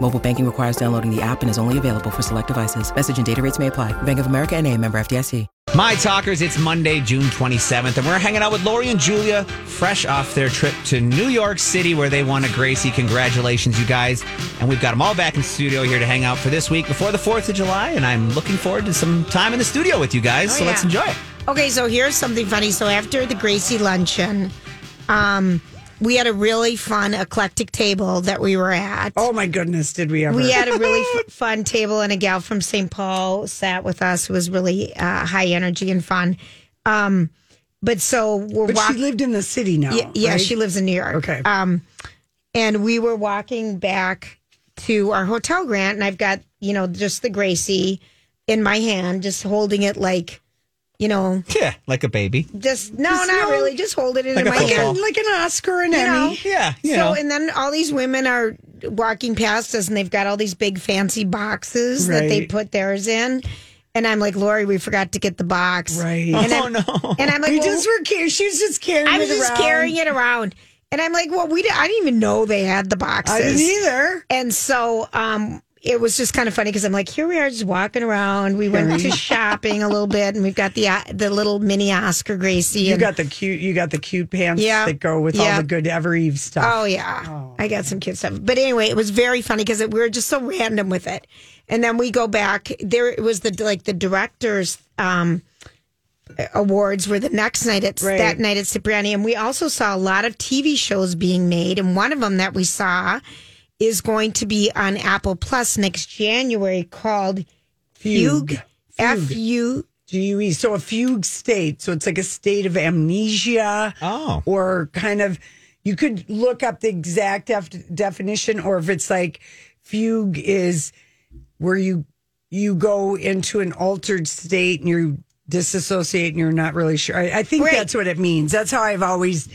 Mobile banking requires downloading the app and is only available for select devices. Message and data rates may apply. Bank of America and a member FDIC. My Talkers, it's Monday, June 27th, and we're hanging out with Lori and Julia, fresh off their trip to New York City where they won a Gracie. Congratulations, you guys. And we've got them all back in studio here to hang out for this week before the 4th of July, and I'm looking forward to some time in the studio with you guys, Oh, so let's enjoy it. Okay, so here's something funny. So after the Gracie luncheon, um, we had a really fun eclectic table that we were at. Oh my goodness, did we ever? We had a really f- fun table, and a gal from St. Paul sat with us who was really uh, high energy and fun. Um, but so we're but walking. she lived in the city now. Yeah, yeah right? she lives in New York. Okay. Um, and we were walking back to our hotel, Grant, and I've got you know just the Gracie in my hand, just holding it like, you know, Yeah, like a baby. just no, Just not no- really, just hold it in Like my hand. like an Oscar and You know, Yeah, you so know. and then all these women are walking past us, and they've got all these big fancy boxes that they put theirs in. And I'm like, Lori, we forgot to get the box. Right. And oh, I'm, no. And I'm like, we well, just were carrying. She was just carrying. I was it just around. carrying it around. And I'm like, well, we di- I didn't even know they had the boxes. I didn't either. And so um, it was just kind of funny because I'm like, here we are just walking around. We went to shopping a little bit, and we've got the uh, the little mini Oscar Gracie. You and, got the cute. You got the cute pants Yeah. that go with all the good Ever Eve stuff. Oh yeah, I got some cute stuff. But anyway, it was very funny because we were just so random with it. And then we go back. There it was the like the directors. Um, awards were the next night at Right. that night at Cipriani, and we also saw a lot of TV shows being made. And one of them that we saw is going to be on Apple Plus next January called Fugue. F U. GUE. So a fugue state. So it's like a state of amnesia. Oh. Or kind of, you could look up the exact def- definition, or if it's like fugue is where you you go into an altered state and you disassociate and you're not really sure. I, I think Right. that's what it means. That's how I've always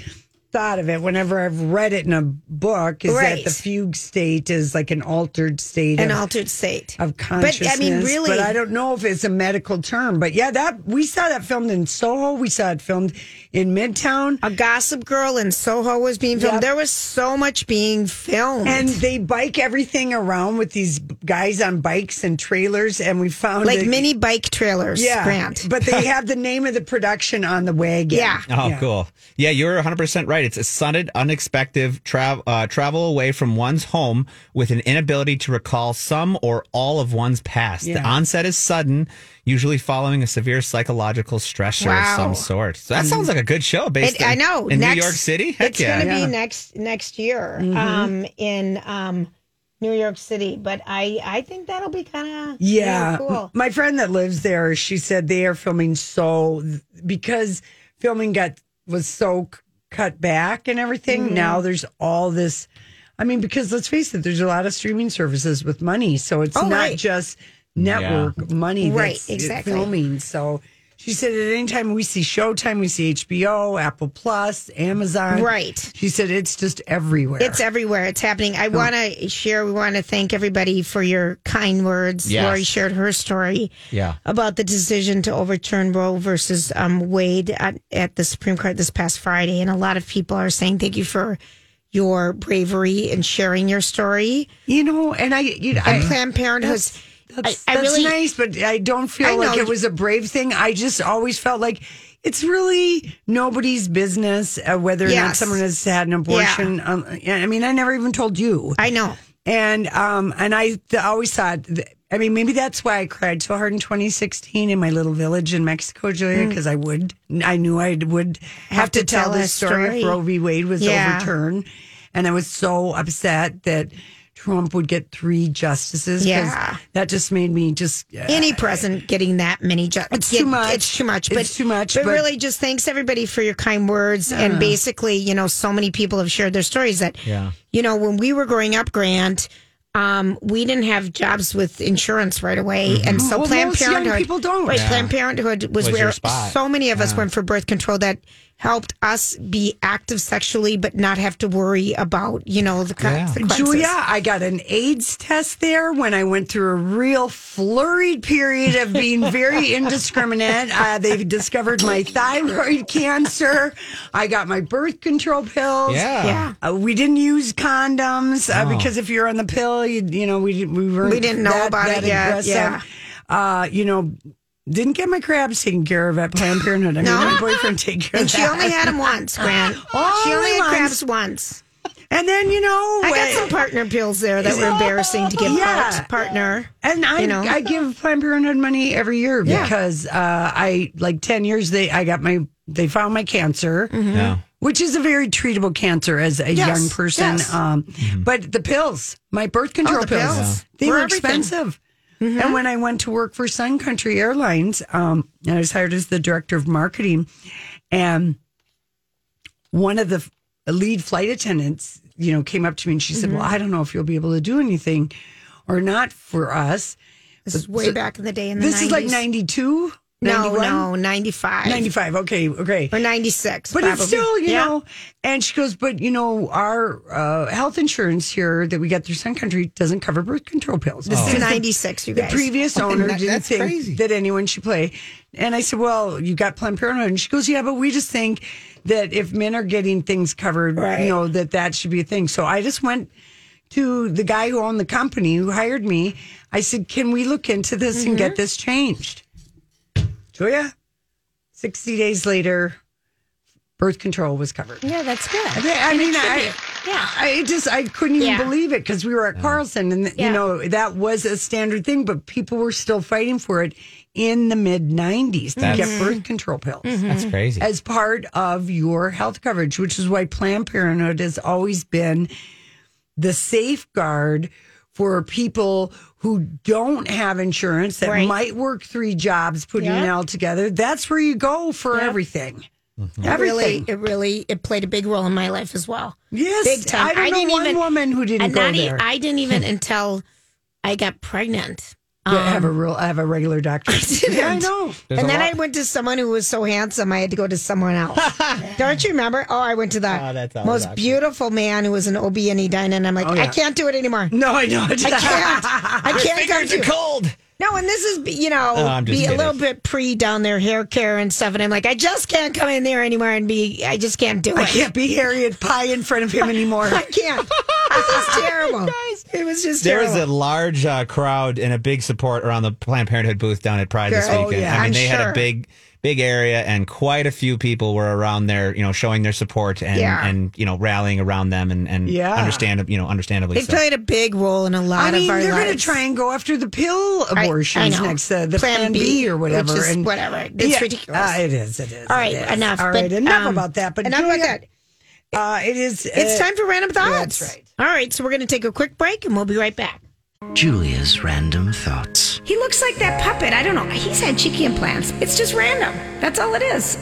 thought of it whenever I've read it in a book is Right. that the fugue state is like an altered state An of, altered state of consciousness. But I mean, really, but I don't know if it's a medical term. But yeah, that we saw that filmed in Soho. We saw it filmed in Midtown. a Gossip Girl in Soho was being filmed. Yep. There was so much being filmed. And they bike everything around with these guys on bikes and trailers, and we found like it- mini bike trailers, yeah, Grant. But they have the name of the production on the wagon. Yeah. Oh, Yeah. cool. Yeah, you're 100% right. It's a sudden, unexpected tra- uh, travel away from one's home with an inability to recall some or all of one's past. The onset is sudden, usually following a severe psychological stressor Wow. of some sort. So that sounds like a good show based It- I know. in next, New York City. Heck it's yeah. going to Yeah. be next next year Mm-hmm. um, in um, New York City. But I I think that'll be kind of Yeah. cool. My friend that lives there, she said they are filming so because filming got was so c- cut back and everything. Mm-hmm. Now there's all this. I mean, because let's face it, there's a lot of streaming services with money, so it's Oh, not right. just network money Right, that's exactly. filming. So she said at any time we see Showtime, we see HBO, Apple Plus, Amazon. Right. She said it's just everywhere. It's everywhere. It's happening. I want to share. We want to thank everybody for your kind words. Yes. Lori shared her story. Yeah. About the decision to overturn Roe versus um, Wade at, at the Supreme Court this past Friday, and a lot of people are saying thank you for your bravery and sharing your story. you know, and I, you know, And I, Planned Parenthood. That's, I, I that's really nice, but I don't feel I like know. it was a brave thing. I just always felt like it's really nobody's business uh, whether or not someone has had an abortion. Um, yeah, I mean, I never even told you. I know. And um, and I th- always thought, th- I mean, maybe that's why I cried so hard in 2016 in my little village in Mexico, Julia, because I would, I knew I would have, to, tell, a this story, story. if Roe v. Wade was Yeah. overturned, and I was so upset that Trump would get three justices. Yeah. that just made me just uh, Any president getting that many ju- It's too much. It's too much. It's too much, But, but- really, just thanks everybody for your kind words. And basically, you know, so many people have shared their stories that, Yeah. you know, when we were growing up, Grant. Um, we didn't have jobs with insurance right away, and so Well, Planned most young Parenthood. people don't. Right, Yeah. Planned Parenthood was, Was where so many of us went for birth control that helped us be active sexually, but not have to worry about you know the consequences. Julia, I got an AIDS test there when I went through a real flurried period of being very indiscriminate. Uh, they discovered my thyroid cancer. I got my birth control pills. Yeah. Yeah. Uh, we didn't use condoms uh, because if you're on the pill, you, you know, we, we weren't We didn't know that- about that it yet, yeah. Uh, you know, didn't get my crabs taken care of at Planned Parenthood. I No. made my boyfriend take care of them. And of she only had them once, Grant. Only she only had once. crabs once. And then, you know, I got uh, some partner pills there that were embarrassing to give Yeah. out. Partner. And I, you know? I give Planned Parenthood money every year Yeah. because uh, I like ten years. They I got my they found my cancer, Yeah. which is a very treatable cancer as a Mm-hmm. Yes, young person. yes. Um, But the pills, my birth control the pills, pills. they For were everything. expensive. And when I went to work for Sun Country Airlines, um, and I was hired as the director of marketing, and one of the lead flight attendants, you know, came up to me and she said, "Well, I don't know if you'll be able to do anything or not for us." This is way back in the day in the This is like 92? No, 91? no, 95. 95. Okay, okay. Or 96. But it's still, you Yeah. know, and she goes, but you know, our uh, health insurance here that we get through Sun Country doesn't cover birth control pills. This Because is 96, you The previous owner that- didn't think crazy. that anyone should play. And I said, well, you got Planned Parenthood. And she goes, yeah, but we just think that if men are getting things covered, Right. you know, that that should be a thing. So I just went to the guy who owned the company who hired me. I said, can we look into this and Mm-hmm. get this changed? Oh, Julia, 60 days later, birth control was covered. Yeah, that's good. I mean, I, Yeah. I just I couldn't even Yeah. believe it because we were at Carlson and Yeah. you know that was a standard thing, but people were still fighting for it in the mid '90s to get birth control pills mm-hmm. That's crazy. as part of your health coverage, which is why Planned Parenthood has always been the safeguard for people who don't have insurance that Right. might work three jobs putting Yeah. it all together. That's where you go for everything. Mm-hmm. It really, Everything. it really, it played a big role in my life as well. Yes, big time. I don't know didn't one even- woman who didn't go not e- there. I didn't even until I got pregnant. Yeah, I have a real, I have a regular doctor. Um, didn't. Yeah, I know. There's and then lot- I went to someone who was so handsome, I had to go to someone else. Don't you remember? Oh, I went to the Oh, that's most awkward. beautiful man who was an OB and he died, and I'm like, Oh, yeah. I can't do it anymore. No, I know. I can't. I can't come Fingers are cold. No, and this is you know Oh, I'm just be a little bit pre down there hair care and stuff, and I'm like, I just can't come in there anymore and be. I just can't do it. I can't be Harriet Pie in front of him anymore. I can't. This is terrible. It was just There terrible. was a large uh, crowd and a big support around the Planned Parenthood booth down at Pride this Sure. Oh, weekend. yeah. I mean, I'm they had a big, big area, and quite a few people were around there, you know, showing their support and Yeah. and you know rallying around them and and Yeah. understand, you know, understandably. They so. played a big role in a lot of. I mean, of our they're going to try and go after the pill abortions I know. next, uh, the Plan, B, or whatever. which is and whatever. It's ridiculous. Uh, it is. It is. All right, it is. enough. All but, enough um, about that. But enough about that. Uh, it is. It's uh, time for random yeah, thoughts. that's right. All right, so we're going to take a quick break and we'll be right back. Julia's random thoughts. He looks like that puppet. I don't know. He's had cheeky implants. It's just random. That's all it is.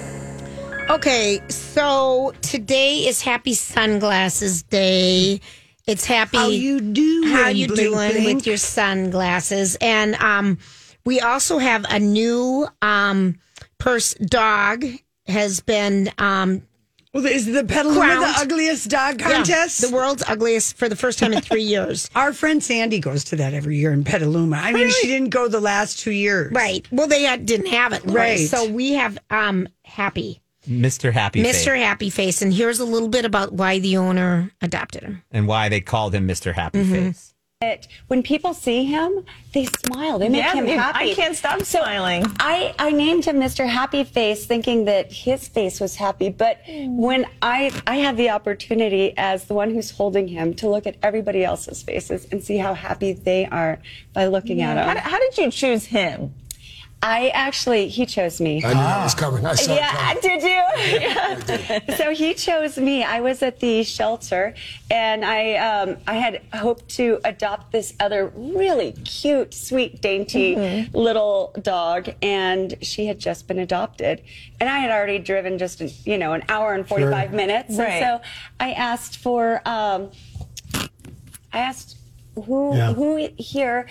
Okay, so today is Happy Sunglasses Day. It's happy. How you do How you Blink, doing blink? with your sunglasses? And um, we also have a new um purse dog has been um Well, is the Petaluma Crowned. the ugliest dog yeah, contest? the world's ugliest for the first time in three years. Our friend Sandy goes to that every year in Petaluma. I mean, she didn't go the last two years. Right. Well, they had, didn't have it. Lori. Right. So we have um Happy, Mr. Happy Mr. Face, Happy Face, and here's a little bit about why the owner adopted him. and why they called him Mr. Happy Mm-hmm. Face. It when people see him, they smile. They make Yeah, him happy. I can't stop smiling. I, I named him Mr. Happy Face thinking that his face was happy. But when I I have the opportunity as the one who's holding him to look at everybody else's faces and see how happy they are by looking at How, him. how did you choose him? I actually, he chose me. I knew that was coming. I saw it Yeah, coming. did you? Yeah. so he chose me. I was at the shelter, and I um, I had hoped to adopt this other really cute, sweet, dainty Mm-hmm. little dog, and she had just been adopted, and I had already driven just you know an hour and forty five Sure. minutes, Right. and so I asked for um, I asked who Yeah. who here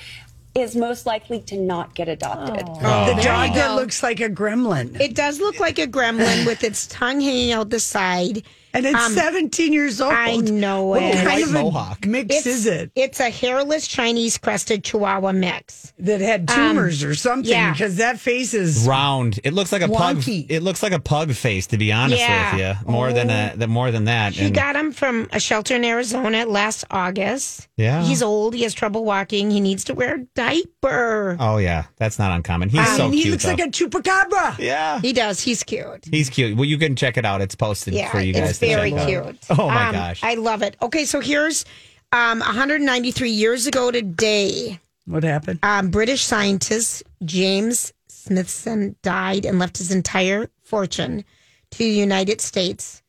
is most likely to not get adopted. the dog that looks like a gremlin. It does look like a gremlin with its tongue hanging out the side. and it's Um, 17 years old. I know What it. kind White of mohawk. a mix is it It's a hairless Chinese crested Chihuahua mix. that had tumors or something? yeah. Because that face is Round. It looks like a pug. It looks like a pug face, to be honest Yeah. with you. More than a, the more than that. He And- got him from a shelter in Arizona last August. Yeah. He's old. He has trouble walking. He needs to wear a diaper. oh yeah, that's not uncommon. He's I so mean, he cute. looks though. like a chupacabra. yeah. He does. He's cute. He's cute. Well, you can check it out. It's posted Yeah, for you guys. it's to very check out. cute. Oh my Um, gosh. I love it. Okay, so here's um, 193 years ago today. What happened? um, British scientist James Smithson died and left his entire fortune to the United States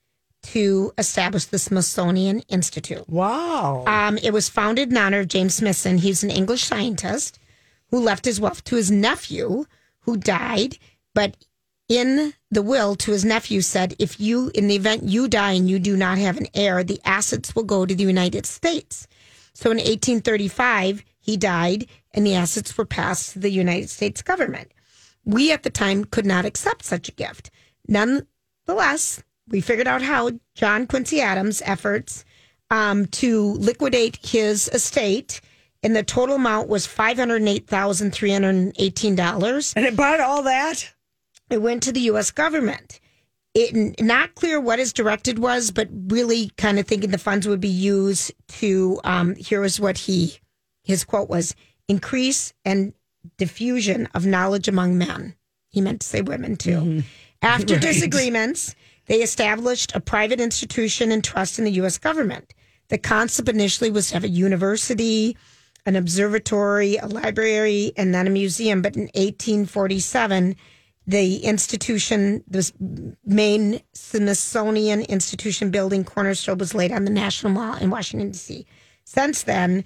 to establish the Smithsonian Institute. Wow. Um, it was founded in honor of James Smithson. He's an English scientist who left his wealth to his nephew, who died, but in the will to his nephew said, if you, in the event you die and you do not have an heir, the assets will go to the United States. So in 1835, he died and the assets were passed to the United States government. We at the time could not accept such a gift. Nonetheless, we figured out how John Quincy Adams' efforts um, to liquidate his estate, and the total amount was five hundred eight thousand three hundred eighteen dollars. and it bought all that? It went to the U.S. government. It not clear what his directed was, but really kind of thinking the funds would be used to. Um, here is what he his quote was: "Increase and diffusion of knowledge among men." He meant to say women too. After disagreements, they established a private institution and trust in the U.S. government. The concept initially was to have a university, an observatory, a library, and then a museum. But in 1847, the institution, this main Smithsonian Institution building cornerstone was laid on the National Mall in Washington, D.C. Since then,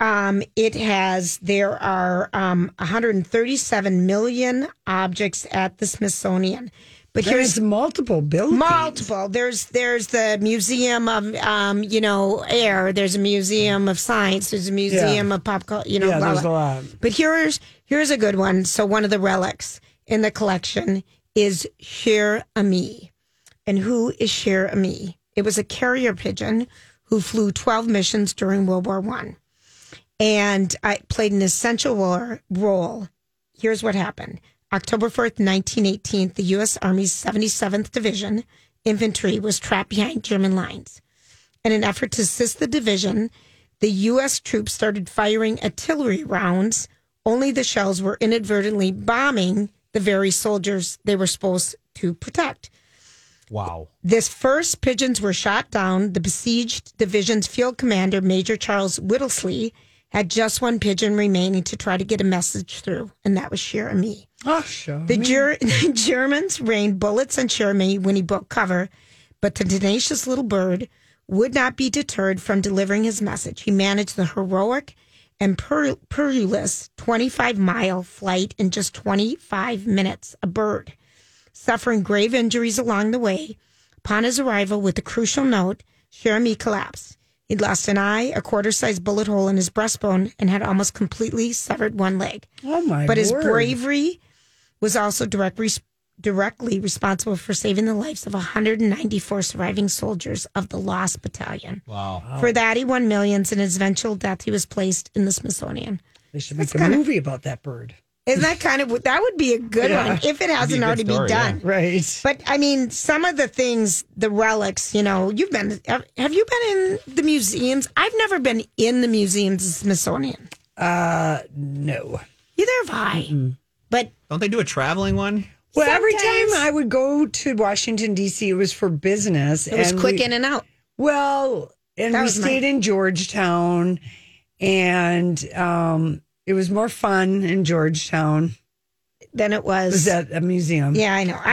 um, it has, there are um, 137 million objects at the Smithsonian. But here's There's multiple buildings. multiple. There's there's the museum of um you know air. There's a museum of science. There's a museum of pop culture you know Yeah, blah, there's blah. a lot. but here's here's a good one. So one of the relics in the collection is Cher Ami. And who is Cher Ami? It was a carrier pigeon who flew 12 missions during World War One. And I played an essential role. Here's what happened. October 4th, 1918, the U.S. Army's 77th Division infantry was trapped behind German lines. In an effort to assist the division, the U.S. troops started firing artillery rounds. Only the shells were inadvertently bombing the very soldiers they were supposed to protect. wow. This first pigeons were shot down. The besieged division's field commander, Major Charles Whittlesley, had just one pigeon remaining to try to get a message through, and that was Cher Ami. Oh, sure. The, Ger- the Germans rained bullets on Cher Ami when he broke cover, but the tenacious little bird would not be deterred from delivering his message. He managed the heroic and per- perilous 25 mile flight in just 25 minutes, a bird. Suffering grave injuries along the way, upon his arrival with the crucial note, Cher Ami collapsed. He'd lost an eye, a quarter sized bullet hole in his breastbone, and had almost completely severed one leg oh, my but his word. bravery was also direct res- directly responsible for saving the lives of 194 surviving soldiers of the Lost Battalion. Wow. For that, he won millions. In his eventual death, he was placed in the Smithsonian. They should make That's a kinda- movie about that bird. Isn't that kind of that would be a good Yeah. one if it hasn't good already story, been done? Right. But I mean, some of the things, the relics, you know, you've been, have have you been in the museums? I've never been in the museums of Smithsonian. Uh, no. Either have I. But Don't they do a traveling one? Well, every time I would go to Washington D.C., it was for business. it was quick we- in and out. Well, and That we was my- stayed in Georgetown, and um, it was more fun in Georgetown. than it was. Was at a museum? yeah, I know. I,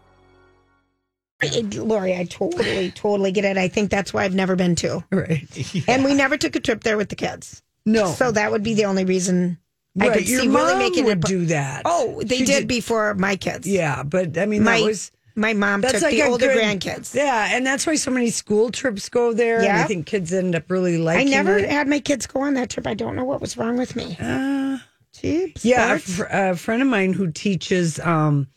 Lori, I totally, totally get it. I think that's why I've never been to. Right. And we never took a trip there with the kids. No. So that would be the only reason I could your see mom really making would it. do that. Oh, they did did- before my kids. Yeah, but I mean, My, that was. my mom That's took like the older good- grandkids. Yeah, and that's why so many school trips go there. And I think kids end up really liking I never it. had my kids go on that trip. I don't know what was wrong with me. Uh, Gee, yeah, a, fr- a friend of mine who teaches, um,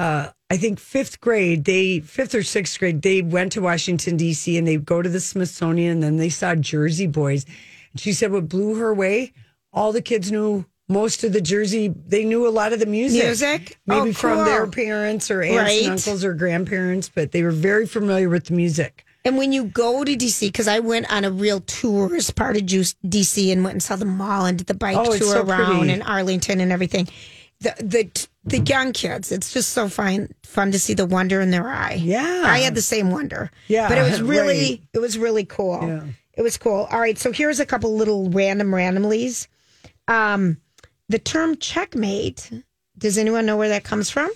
uh, I think fifth grade, they fifth or sixth grade, they went to Washington D.C. and they go to the Smithsonian, and then they saw Jersey Boys. And she said what blew her away, all the kids knew most of the Jersey. They knew a lot of the music, Music? maybe Oh, from their parents or aunts Right. and uncles or grandparents, but they were very familiar with the music. And when you go to DC, because I went on a real tour as part of Juice DC and went and saw the mall and did the bike Oh, tour so around pretty. in Arlington and everything. The the the young kids, it's just so fun fun to see the wonder in their eye. Yeah. I had the same wonder. Yeah, but it was really right. it was really cool. Yeah. It was cool. All right, so here's a couple little random randomlies. Um, the term checkmate. Does anyone know where that comes from?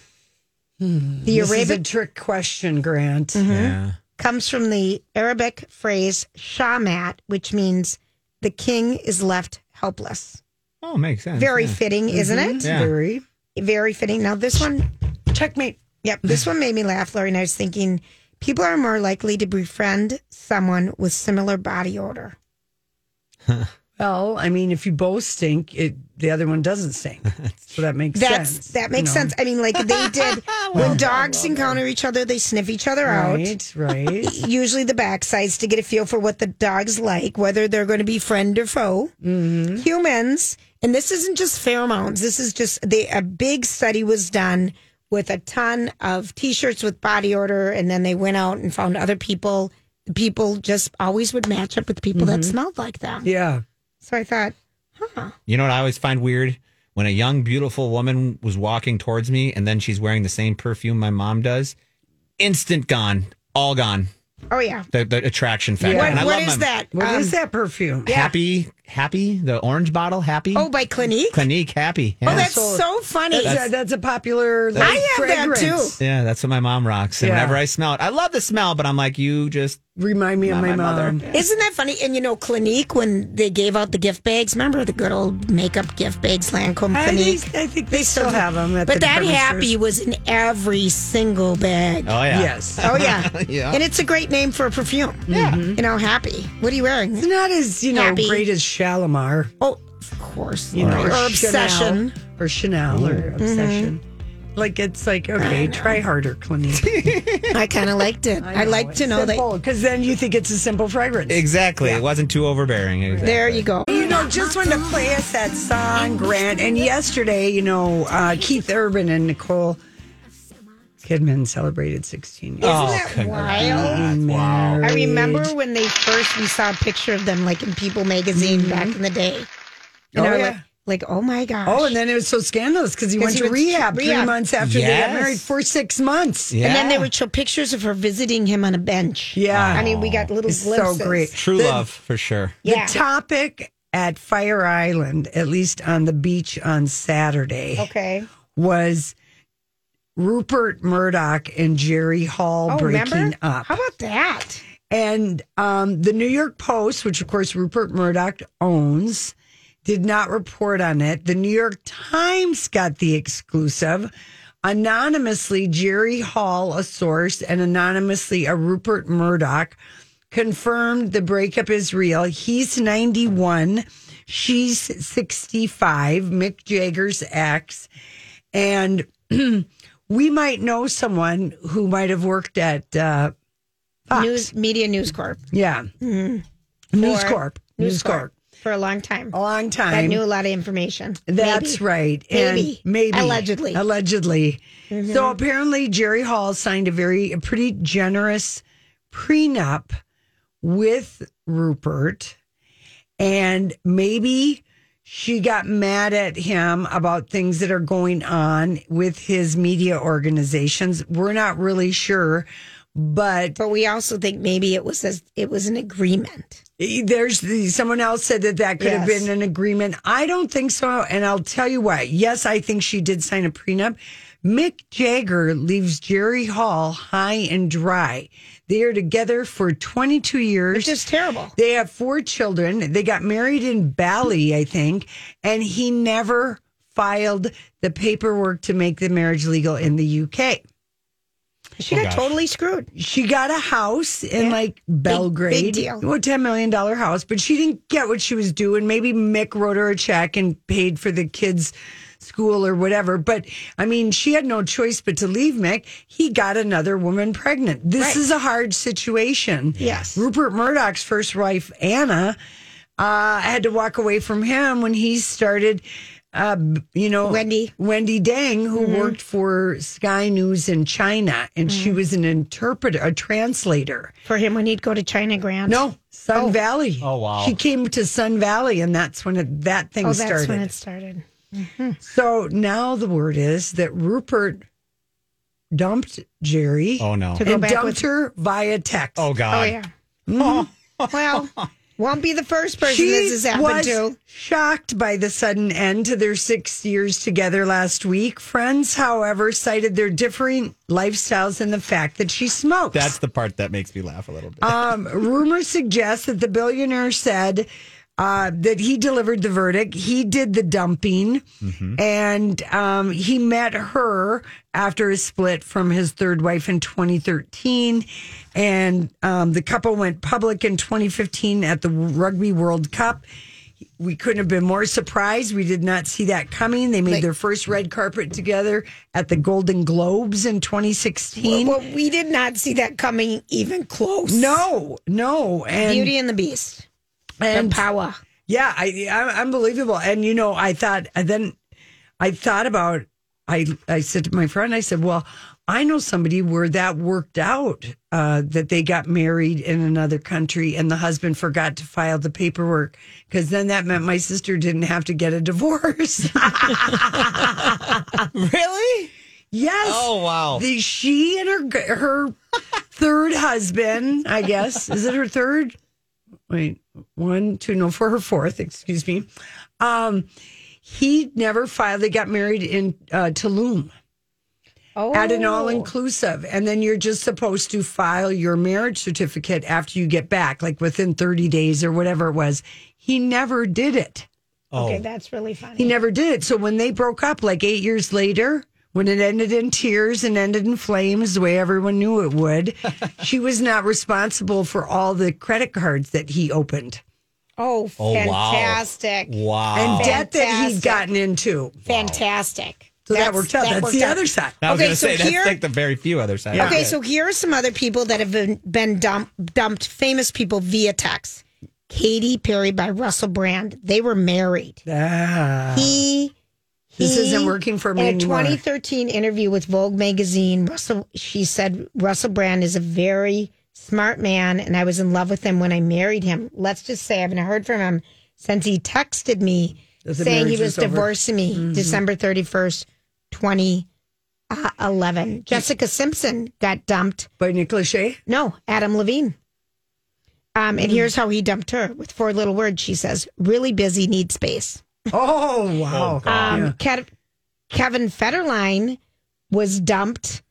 The Hmm. This is a Arabic trick question, Grant. Yeah. comes from the Arabic phrase shamat, which means the king is left helpless. Oh, makes sense. Very yeah. fitting, isn't it? Yeah. Very Very fitting. Now, this one, checkmate. yep, this one made me laugh, Lori. And I was thinking people are more likely to befriend someone with similar body odor. Well, I mean, if you both stink, it the other one doesn't stink. so that makes That's sense. that makes you know? sense. I mean, like they did when dogs encounter each other, they sniff each other out. Right, right. Usually the backsides to get a feel for what the dog's like, whether they're going to be friend or foe. Mm-hmm. Humans, and this isn't just pheromones. This is just they, a big study was done with a ton of T-shirts with body odor, and then they went out and found other people. People just always would match up with people that smelled like them. Mm-hmm. Yeah. So I thought, huh. You know what I always find weird? When a young, beautiful woman was walking towards me and then she's wearing the same perfume my mom does, instant gone, all gone. oh yeah, The, the attraction factor. what, And I what love is my- that? What is Um, that perfume? Happy, happy, the orange bottle, happy. Oh, by Clinique. Clinique, happy. Oh, that's so, funny. That's, a, that's a popular like, I have that, too. yeah, that's what my mom rocks. And Yeah. whenever I smell it, I love the smell, but I'm like, you just Remind me of Not my, my mom. mother. Isn't that funny? And you know, Clinique, when they gave out the gift bags, remember the good old makeup gift bags, Lancome I Clinique? think, I think they, still have them. At but the that happy was in every single bag. oh yeah, Yes. Oh, yeah. Yeah. And it's a great name for a perfume. Yeah. You know, happy. What are you wearing? It's not as you know Happy. great as Shalimar, Oh, of course. you know, or, or Obsession. Chanel, or Chanel or Obsession. Like it's like okay, try harder, Clinique. I kind of liked it. I, like to know that. because then you think it's a simple fragrance. Exactly. It wasn't too overbearing. Exactly. There you go. You know, just wanted to play us that song, Grant. And yesterday, you know, uh, Keith Urban and Nicole Kidman celebrated 16 years. Oh, Isn't that wild? Wow. I remember when they first we saw a picture of them like in People magazine back mm-hmm. in the day. And Oh, I was yeah. like, like, oh my gosh. Oh, and then it was so scandalous because he 'Cause went he to went to rehab, three rehab. months after they got married for six months. Yeah. And then they would show pictures of her visiting him on a bench. Yeah. I mean, we got little It's glimpses. so great. True The- love for sure. Yeah. The topic at Fire Island, at least on the beach on Saturday, Okay. was Rupert Murdoch and Jerry Hall Oh, breaking remember? up. How about that? And um, the New York Post, which of course Rupert Murdoch owns, did not report on it. The New York Times got the exclusive. Anonymously, Jerry Hall, a source, and anonymously, a Rupert Murdoch confirmed the breakup is real. He's 91, she's 65, Mick Jagger's ex. And we might know someone who might have worked at uh, Fox. News Media News Corp. Yeah. News Corp. News Corp. for a long time. A long time. I knew a lot of information. That's Maybe. right. Maybe. And maybe. Allegedly. Mm-hmm. Allegedly. So apparently Jerry Hall signed a very, a pretty generous prenup with Rupert. And maybe she got mad at him about things that are going on with his media organizations. We're not really sure. But But we also think maybe it was a, it was an agreement. there's the, someone else said that that could have been an agreement. I don't think so, and I'll tell you why. Yes, I think she did sign a prenup. Mick Jagger leaves Jerry Hall high and dry. They are together for 22 years. Which is terrible. They have four children. They got married in Bali, I think, and he never filed the paperwork to make the marriage legal in the UK. She Oh, got gosh. totally screwed. She got a house in like Belgrade. big deal. Well, $10 million house, but she didn't get what she was due. And maybe Mick wrote her a check and paid for the kids' school or whatever. But I mean, she had no choice but to leave Mick. He got another woman pregnant. This Right. is a hard situation. Yes. Rupert Murdoch's first wife, Anna, uh, had to walk away from him when he started. Uh, you know, Wendi. Mm-hmm. Wendi Deng, who worked for Sky News in China, and she was an interpreter, a translator. For him when he'd go to China Grant. No, Sun Valley. Oh, wow. She came to Sun Valley, and that's when it, that thing Oh, that's started. when it started. so now the word is that Rupert dumped Jerry. Oh, no. To go and back dumped with- her via text. Oh, God. Oh, yeah. Well, won't be the first person She this has happened was to. shocked by the sudden end to their six years together last week. Friends, however, cited their differing lifestyles and the fact that she smokes. That's the part that makes me laugh a little bit. Um, rumors suggest that the billionaire said uh, that he delivered the verdict. He did the dumping, and um, he met her after his split from his third wife in 2013. And um, the couple went public in 2015 at the Rugby World Cup. We couldn't have been more surprised. We did not see that coming. They made Like- their first red carpet together at the Golden Globes in 2016. Well, we did not see that coming even close. no, no. And Beauty and the Beast. And the power. Yeah, I, I unbelievable. And you know, I thought and then I thought about I I said to my friend, I said, Well, I know somebody where that worked out, uh, that they got married in another country and the husband forgot to file the paperwork because then that meant my sister didn't have to get a divorce. really? yes. Oh, wow. The she and her her third husband, I guess. Is it her third? Wait, one, two, no, for her fourth, excuse me. Um, he never filed. They got married in uh, Tulum Oh, at an all inclusive. And then you're just supposed to file your marriage certificate after you get back, like within 30 days or whatever it was. He never did it. Okay, that's really funny. He never did it. So when they broke up, like eight years later, when it ended in tears and ended in flames, the way everyone knew it would, she was not responsible for all the credit cards that he opened oh, Oh, wow. fantastic. Wow. and debt that he'd gotten into. Fantastic. So that That's- worked out. That's worked the out. other side. I was Okay, going to so say, that's here- like the very few other side. Okay, so here are some other people that have been, been dumped, dumped, famous people via text. Katy Perry by Russell Brand. They were married. Ah. He. This isn't working for me In a anymore. 2013 interview with Vogue magazine, Russell, she said Russell Brand is a very smart man, and I was in love with him when I married him. Let's just say I haven't heard from him since he texted me saying he was over. divorcing me December 31st, 2011. Jessica Simpson got dumped By Nick Lachey? no, Adam Levine. Um, and here's how he dumped her with four little words. She says, "Really busy, need space." Oh, wow. Um, Yeah. Kevin Federline was dumped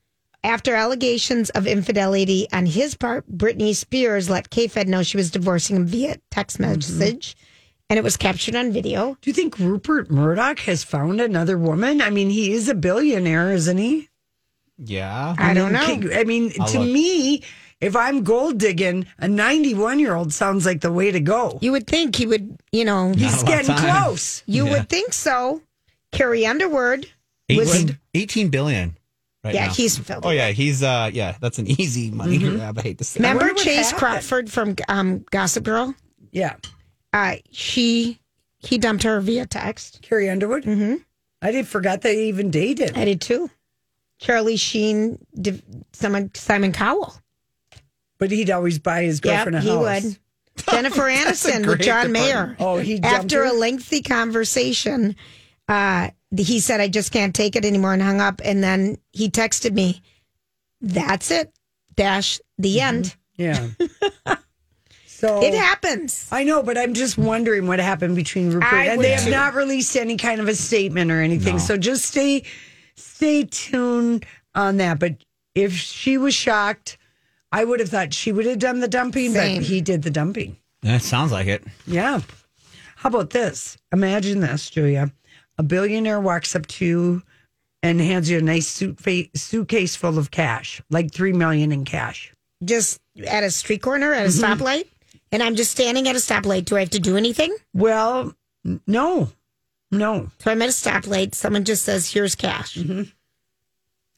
after allegations of infidelity on his part. Britney Spears let K-Fed know she was divorcing him via text message, and it was captured on video. Do you think Rupert Murdoch has found another woman? I mean, he is a billionaire, isn't he? Yeah. I don't know. I mean, I'll to look. me, if I'm gold digging, a 91 year old sounds like the way to go. You would think he would, you know, He's Not a getting close. you Yeah. would think so. Carrie Underwood was 18, 18 billion. Right Yeah, now. he's fulfilled Oh yeah, he's uh yeah, that's an easy money grab. I hate to say. Remember wonder Chace happened. Crawford from um, Gossip Girl? Yeah. Uh, she he dumped her via text. Carrie Underwood? Mm-hmm. I did forgot they even dated. I did too. Charlie Sheen, div- someone Simon Cowell. But he'd always buy his Yeah, girlfriend a house. he would. Jennifer Aniston with John. Mayer. Oh, he after her? a lengthy conversation, uh, he said, "I just can't take it anymore," and hung up. And then he texted me, "That's it." Dash the Mm-hmm. end. Yeah. so It happens. I know, but I'm just wondering what happened between Rupert I and they have too. not released any kind of a statement or anything. So just stay stay tuned on that. But if she was shocked, I would have thought she would have done the dumping, Same. but he did the dumping. That sounds like it. Yeah. How about this? Imagine this, Julia. A billionaire walks up to you and hands you a nice suit suitcase full of cash, like three million in cash. Just at a street corner at a Mm-hmm. stoplight, and I'm just standing at a stoplight. Do I have to do anything? Well, n- no, no. So I'm at a stoplight. Someone just says, "Here's cash." Mm-hmm.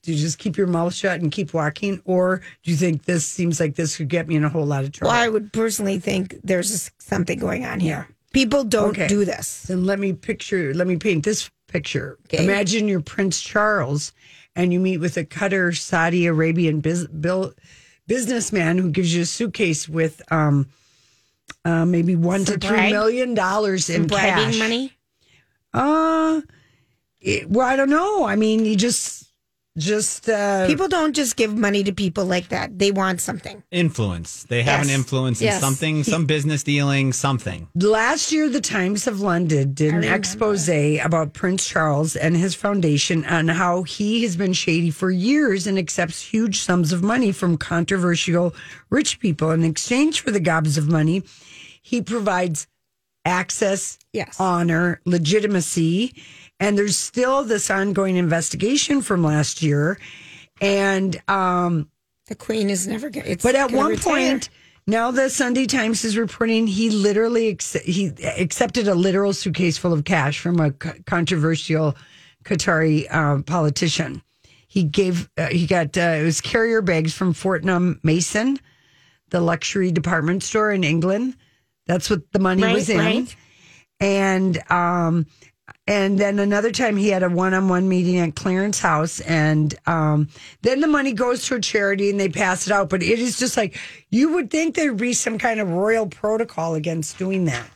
Do you just keep your mouth shut and keep walking, or do you think this seems like this could get me in a whole lot of trouble? Well, I would personally think there's something going on here. People don't Okay. do this. Then let me picture, let me paint this picture. Okay. Imagine you're Prince Charles and you meet with a Qatar Saudi Arabian biz, bill, businessman who gives you a suitcase with um, uh, maybe one Some to three bribe? million dollars in bribing cash. money. Uh, it- well, I don't know. I mean, you just, just uh, People don't just give money to people like that. They want something. Influence. They have Yes. an influence in Yes. something, some business dealing, something. Last year, the Times of London did an expose about Prince Charles and his foundation on how he has been shady for years and accepts huge sums of money from controversial rich people. In exchange for the gobs of money, he provides access, Yes. honor, legitimacy. And there's still this ongoing investigation from last year. And um, The queen is never going to. but at one point, now the Sunday Times is reporting he literally ac- he accepted a literal suitcase full of cash from a controversial Qatari uh, politician. He gave uh, he got uh, it was carrier bags from Fortnum Mason, the luxury department store in England. That's what the money Right, was in. right. And um and then another time he had a one-on-one meeting at Clarence House and um then the money goes to a charity and they pass it out but it is just like you would think there'd be some kind of royal protocol against doing that.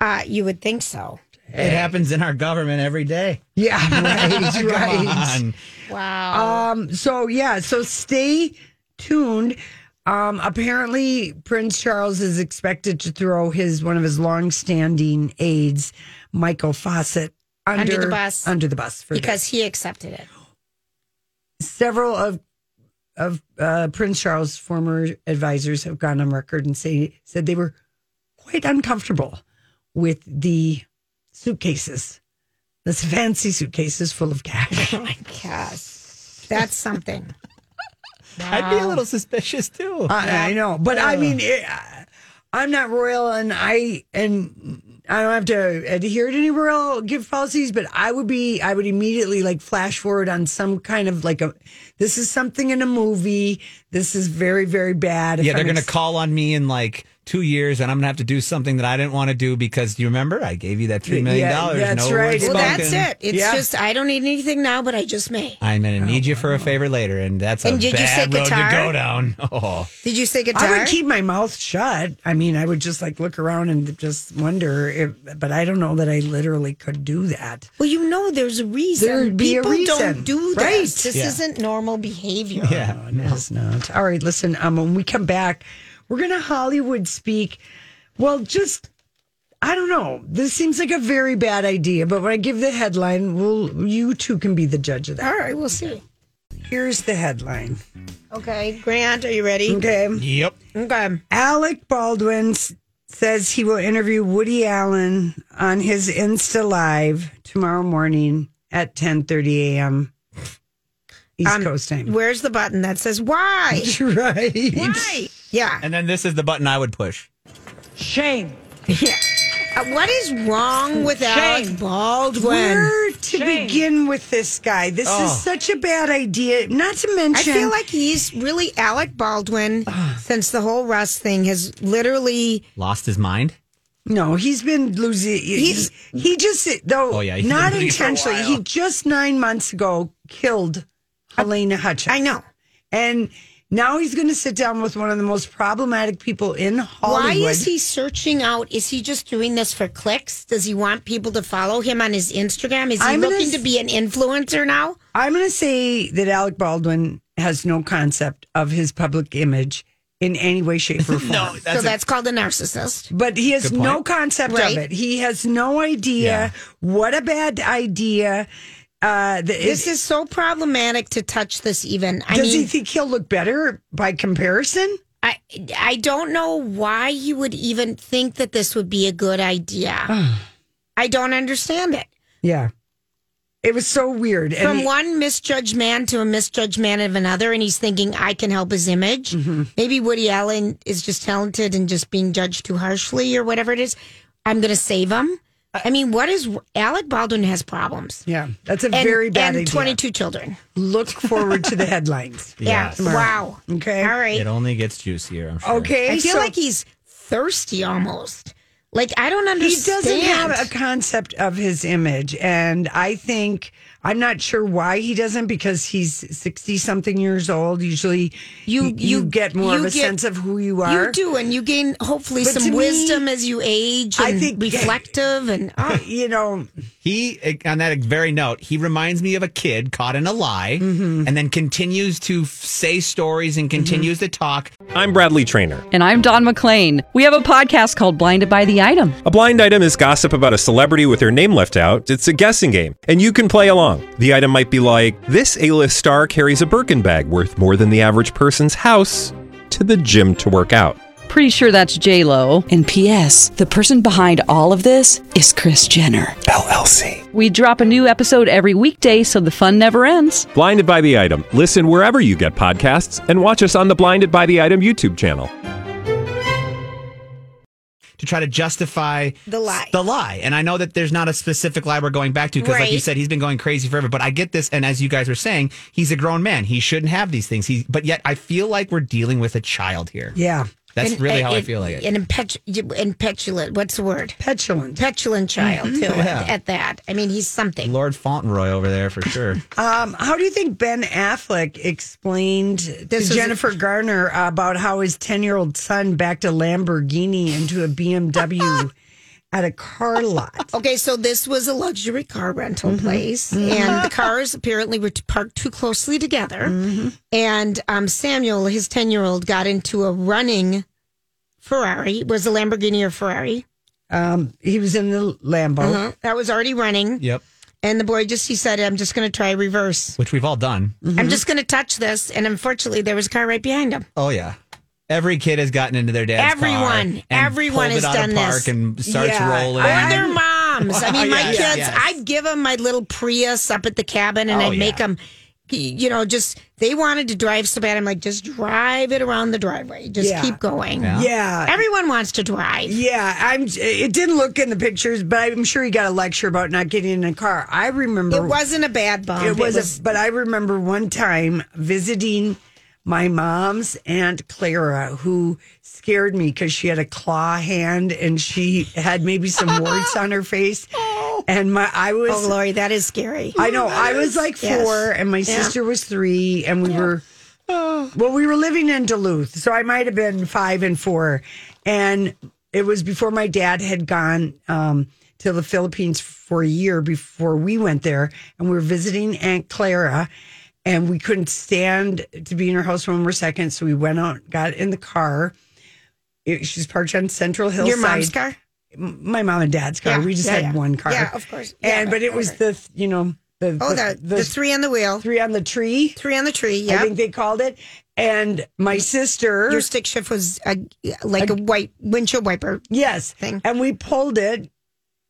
uh, you would think so. It happens in our government every day. Yeah, right, Come right. on. Wow. Um, so yeah, so stay tuned. Um, apparently, Prince Charles is expected to throw his one of his long-standing aides, Michael Fawcett, under, Under the bus. Under the bus for because this. he accepted it. several of of uh, Prince Charles' former advisors have gone on record and say said they were quite uncomfortable with the suitcases, this fancy suitcases full of cash. Oh my gosh. That's something. I'd be a little suspicious too. I, I know, but I mean, it, I'm not royal, and I and I don't have to adhere to any royal gift policies. But I would be, I would immediately like flash forward on some kind of like a. This is something in a movie. This is very, very bad. Yeah, they're going to ex- call on me and like two years, and I'm going to have to do something that I didn't want to do because you remember I gave you that three million Yeah, dollars. that's no right. words Well, spoken. that's it. It's Yeah. just I don't need anything now, but I just may. I'm going to need you for a favor later, and that's a And did you say bad road to go down. Oh, Did you say guitar? I would keep my mouth shut. I mean, I would just like look around and just wonder if, but I don't know that I literally could do that. well, you know, there's a reason. There'd be a People reason. don't do this. Right. This Yeah. isn't normal behavior. yeah. no, It is not. All right, listen. Um, when we come back, we're gonna Hollywood speak. Well, just I don't know. This seems like a very bad idea, but when I give the headline, we'll you two can be the judge of that. All right, we'll see. Here's the headline. Okay, Grant, are you ready? Okay, Yep. Okay. Alec Baldwin says he will interview Woody Allen on his Insta Live tomorrow morning at 10:30 a.m. East Um, Coast time. Where's the button that says why? right. Why? Yeah. And then this is the button I would push. Shame. Uh, what is wrong with Alec Baldwin? Where to begin with this guy? This Oh. is such a bad idea. Not to mention, I feel like he's really Alec Baldwin since the whole Rust thing has literally. Lost his mind. no, he's been losing. He's he just though. Oh, yeah, not been losing for a intentionally. He just nine months ago killed Halyna Hutchins. I know. and now he's going to sit down with one of the most problematic people in Hollywood. Why is he searching out? Is he just doing this for clicks? Does he want people to follow him on his Instagram? Is he I'm gonna looking to s- be an influencer now? I'm going to say that Alec Baldwin has no concept of his public image in any way, shape, or form. No, so that's a, that's called a narcissist. But he has no concept Right. of it. He has no idea Yeah. what a bad idea. Uh, the, This is so problematic to touch this. Even I does mean, he think he'll look better by comparison? I I don't know why he would even think that this would be a good idea. I don't understand it. Yeah, it was so weird. And From he- one misjudged man to a misjudged man of another, and he's thinking I can help his image. Mm-hmm. Maybe Woody Allen is just talented and just being judged too harshly, or whatever it is. I'm going to save him. I mean, what is Alec Baldwin has problems yeah, that's a and, very bad and idea. 22 children. Look forward to the headlines. Yeah. Wow. Okay. All right. it only gets juicier. I'm sure. Okay, I feel so like he's thirsty almost. Like I don't understand. he doesn't have a concept of his image, and I think I'm not sure why he doesn't because he's sixty something years old. Usually, You- you you- get more you of a get- sense of who you are. You do, and you gain hopefully But to some me, wisdom as you age. I think- reflective and oh, You know, He, on that very note, he reminds me of a kid caught in a lie Mm-hmm. and then continues to f- say stories and continues to talk. I'm Bradley Trainer. And I'm Don McClain. We have a podcast called Blinded by the Item. A blind item is gossip about a celebrity with their name left out. It's a guessing game, and you can play along. The item might be like this: A-list star carries a Birkin bag worth more than the average person's house to the gym to work out. Pretty sure that's J Lo. And P.S. The person behind all of this is Kris Jenner. LLC. We drop a new episode every weekday, so the fun never ends. Blinded by the item. Listen wherever you get podcasts, and watch us on the Blinded by the Item YouTube channel. To try to justify The lie. The lie. And I know that there's not a specific lie we're going back to because, like you said, he's been going crazy forever. But I get this, and as you guys were saying, he's a grown man. He shouldn't have these things. He, but yet, I feel like we're dealing with a child here. yeah, That's and- really how I feel like it. An impetu- impetulant. What's the word? petulant. Petulant child too. Yeah. At, at that, I mean, he's something. Lord Fauntleroy over there for sure. Um, how do you think Ben Affleck explained This to is- Jennifer Garner about how his 10 year old son backed a Lamborghini into a BMW at a car lot? Okay, so this was a luxury car rental Mm-hmm. place, and the cars apparently were parked too closely together. Mm-hmm. And um, Samuel, his ten-year-old, got into a running Ferrari. Was a Lamborghini or Ferrari? Um, he was in the Lambo. Uh-huh. That was already running. yep. And the boy just he said, "I'm just going to try reverse. Which we've all done. I'm just going to touch this." And unfortunately, there was a car right behind him. Oh, yeah. Every kid has gotten into their dad's car Everyone. and Everyone pulled has out done of park this. and starts Yeah, rolling. Or their moms. I mean, oh, my Yes, kids, yes. I'd give them my little Prius up at the cabin and Oh, I'd make them, you know, just, they wanted to drive so bad. I'm like, just drive it around the driveway. Just Yeah. keep going. Yeah. Yeah. Everyone wants to drive. Yeah, I'm. It didn't look in the pictures, but I'm sure he got a lecture about not getting in a car. I remember It wasn't a bad bump. It was, a, but I remember one time visiting my mom's aunt Clara, who scared me because she had a claw hand and she had maybe some warts on her face, and my I was. Oh, Lori, that is scary. I know. I was like Yes. four, and my Yeah. sister was three, and we were. Well, we were living in Duluth, so I might have been five and four, and it was before my dad had gone um, to the Philippines for a year before we went there, and we were visiting Aunt Clara, and we couldn't stand to be in her house one more second, so we went out, got in the car. It, she's parked on Central Hill. Your mom's car? my mom and dad's car. Yeah, we just yeah, had yeah. one car. Yeah, of course. And but it was the you know the Oh, the, the, three on the wheel, three on the tree. three on the tree. Yeah, I think they called it. And my sister, Your stick shift was a, like a, white windshield wiper. yes, thing. and we pulled it,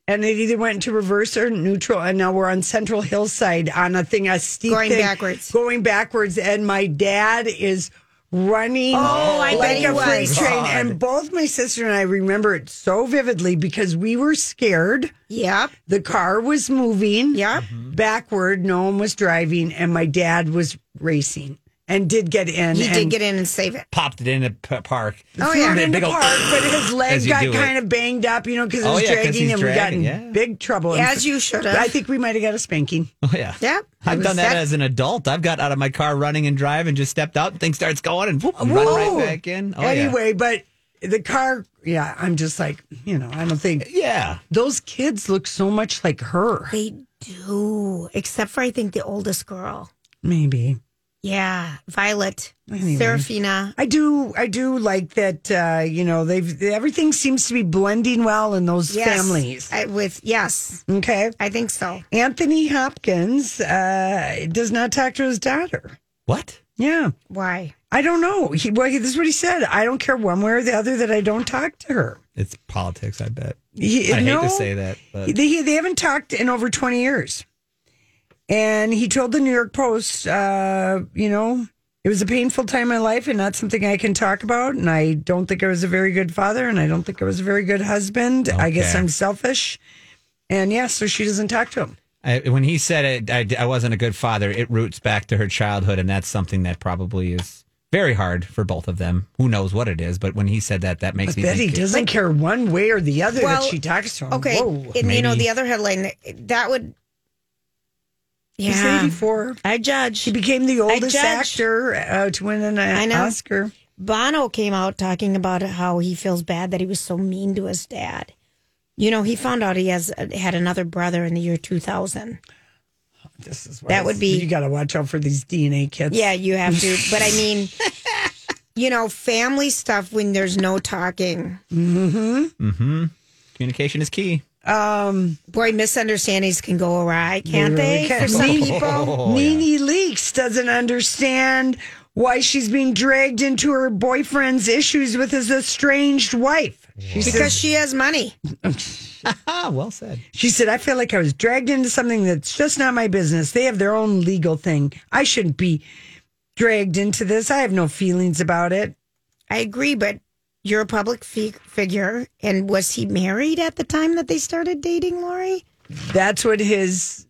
and it either went into reverse or neutral. And now we're on Central Hillside on a thing, a steep Going thing, backwards. going backwards. And my dad is running Oh, like a freight train. God. And both my sister and I remember it so vividly because we were scared. Yep. The car was moving Yep. backward. No one was driving, and my dad was racing and did get in. He and did get in and save it. Popped it in a p- park. Oh, yeah. it in the park, but his leg got do it. kind of banged up, you know, because it Oh, was dragging, he's and we got in yeah. big trouble. As you should have. I think we might have got a spanking. Oh yeah. Yep. I've done was that, as an adult. I've got out of my car running and drive and just stepped out and thing starts going and whoop, run right back in. Oh, yeah. anyway, but the car, yeah, I'm just like, you know, I don't think Yeah. those kids look so much like her. They do, except for I think the oldest girl. Maybe. Yeah, Violet, Anyway. Serafina. I do, I do like that. Uh, you know, they've everything seems to be blending well in those Yes. families. I, with yes, Okay, I think so. Anthony Hopkins uh, does not talk to his daughter. What? Yeah, Why? I don't know. He, well, he, this is what he said. I don't care one way or the other that I don't talk to her. It's politics, I bet. He, I hate to say that, but They, they haven't talked in over 20 years. And he told the New York Post, uh, you know, it was a painful time in my life and not something I can talk about. And I don't think I was a very good father and I don't think I was a very good husband. I guess I'm selfish. And yeah, so she doesn't talk to him. I, when he said it, I, I wasn't a good father. It roots back to her childhood, and that's something that probably is very hard for both of them. Who knows what it is? But when he said that, that makes But me Betty think. He doesn't care one way or the other Well, that she talks to him. Okay, Whoa. and you know the other headline that would. He's Yeah, 84. I judge. He became the oldest actor uh, to win an I know. Oscar. Bono came out talking about how he feels bad that he was so mean to his dad. You know, he found out he has had another brother in the year 2000. This is why That would be- You got to watch out for these DNA kits. Yeah, you have to. But I mean, you know, family stuff when there's no talking. Mhm. Mhm. Communication is key. Um, Boy, misunderstandings can go awry, can't Really they? can. For some Nene- people. Oh, Nene Leakes doesn't understand why she's being dragged into her boyfriend's issues with his estranged wife. She Because says, she has money. Ah, well said. she said, I feel like I was dragged into something that's just not my business. They have their own legal thing. I shouldn't be dragged into this. I have no feelings about it. I agree, but you're a public fi- figure. And was he married at the time that they started dating, Lori? That's what his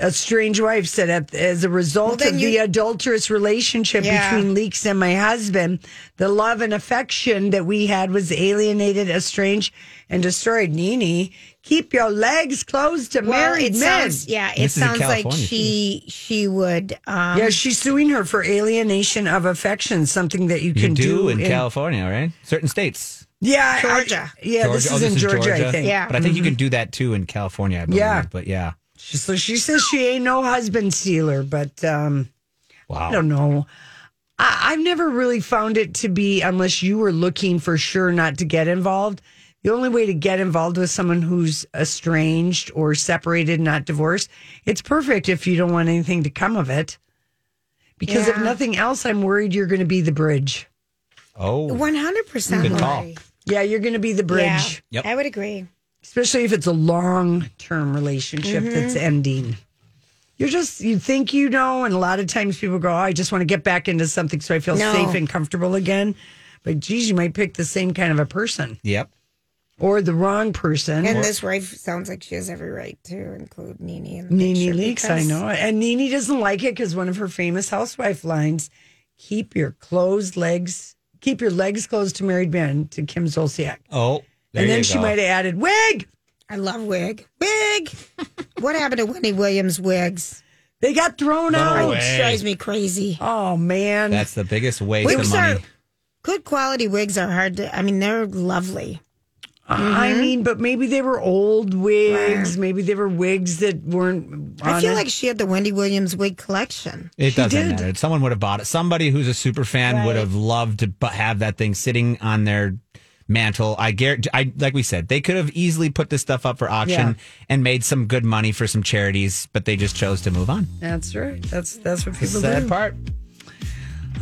estranged wife said. At, as a result then of you- the adulterous relationship Yeah. between Leakes and my husband, the love and affection that we had was alienated, estranged, and destroyed. Nene, keep your legs closed to married it men. sounds yeah, it This sounds like she she would um yeah, she's suing her for alienation of affection, something that you You can do in California, right? Certain states. Yeah, I- Georgia. yeah, this is oh, in Georgia, I think. Yeah. But I think you can do that too in California. I believe. Yeah. But yeah. So she says she ain't no husband stealer, but um, Wow. I don't know. I, I've never really found it to be, unless you were looking for sure not to get involved. The only way to get involved with someone who's estranged or separated, not divorced, it's perfect if you don't want anything to come of it. Because if nothing else, I'm worried you're going to be the bridge. Oh. one hundred percent Good call. Yeah, you're going to be the bridge, Yeah, Yep. I would agree. especially if it's a long term relationship mm-hmm. that's ending. You're just, you think you know, and a lot of times people go, oh, I just want to get back into something so I feel No. safe and comfortable again. But geez, you might pick the same kind of a person Yep. Or the wrong person. And this wife sounds like she has every right to include Nene. in the Nene picture Leakes, I know. And Nene doesn't like it because one of her famous housewife lines keep your closed legs, keep your legs closed to married men to Kim Zolciak. Oh. There and then you she go. might have added, wig. I love wig. Wig. what happened to Wendy Williams wigs? They got thrown No out. way. It drives me crazy. Oh, man. That's the biggest waste Wigs of money. are good quality wigs are hard to I mean they're lovely. I Mm-hmm. mean, but maybe they were old wigs. Maybe they were wigs that weren't. I feel it. like she had the Wendy Williams wig collection. It doesn't did. matter. Someone would have bought it. Somebody who's a super fan would have loved to bu- have that thing sitting on their mantle. I guarantee. I like we said, they could have easily put this stuff up for auction Yeah. and made some good money for some charities, but they just chose to move on. that's right. That's that's what people Sad do. part.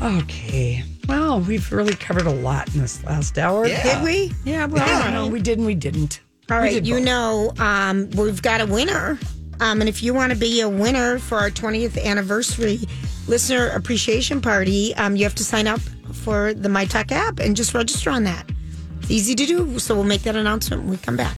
Okay. Well, we've really covered a lot in this last hour. Did we? Yeah, well, don't know. We did and we didn't. All right, you both. know, um, we've got a winner. Um, and if you want to be a winner for our 20th anniversary listener appreciation party, um, you have to sign up for the My Talk app and just register on that. It's easy to do. So we'll make that announcement when we come back.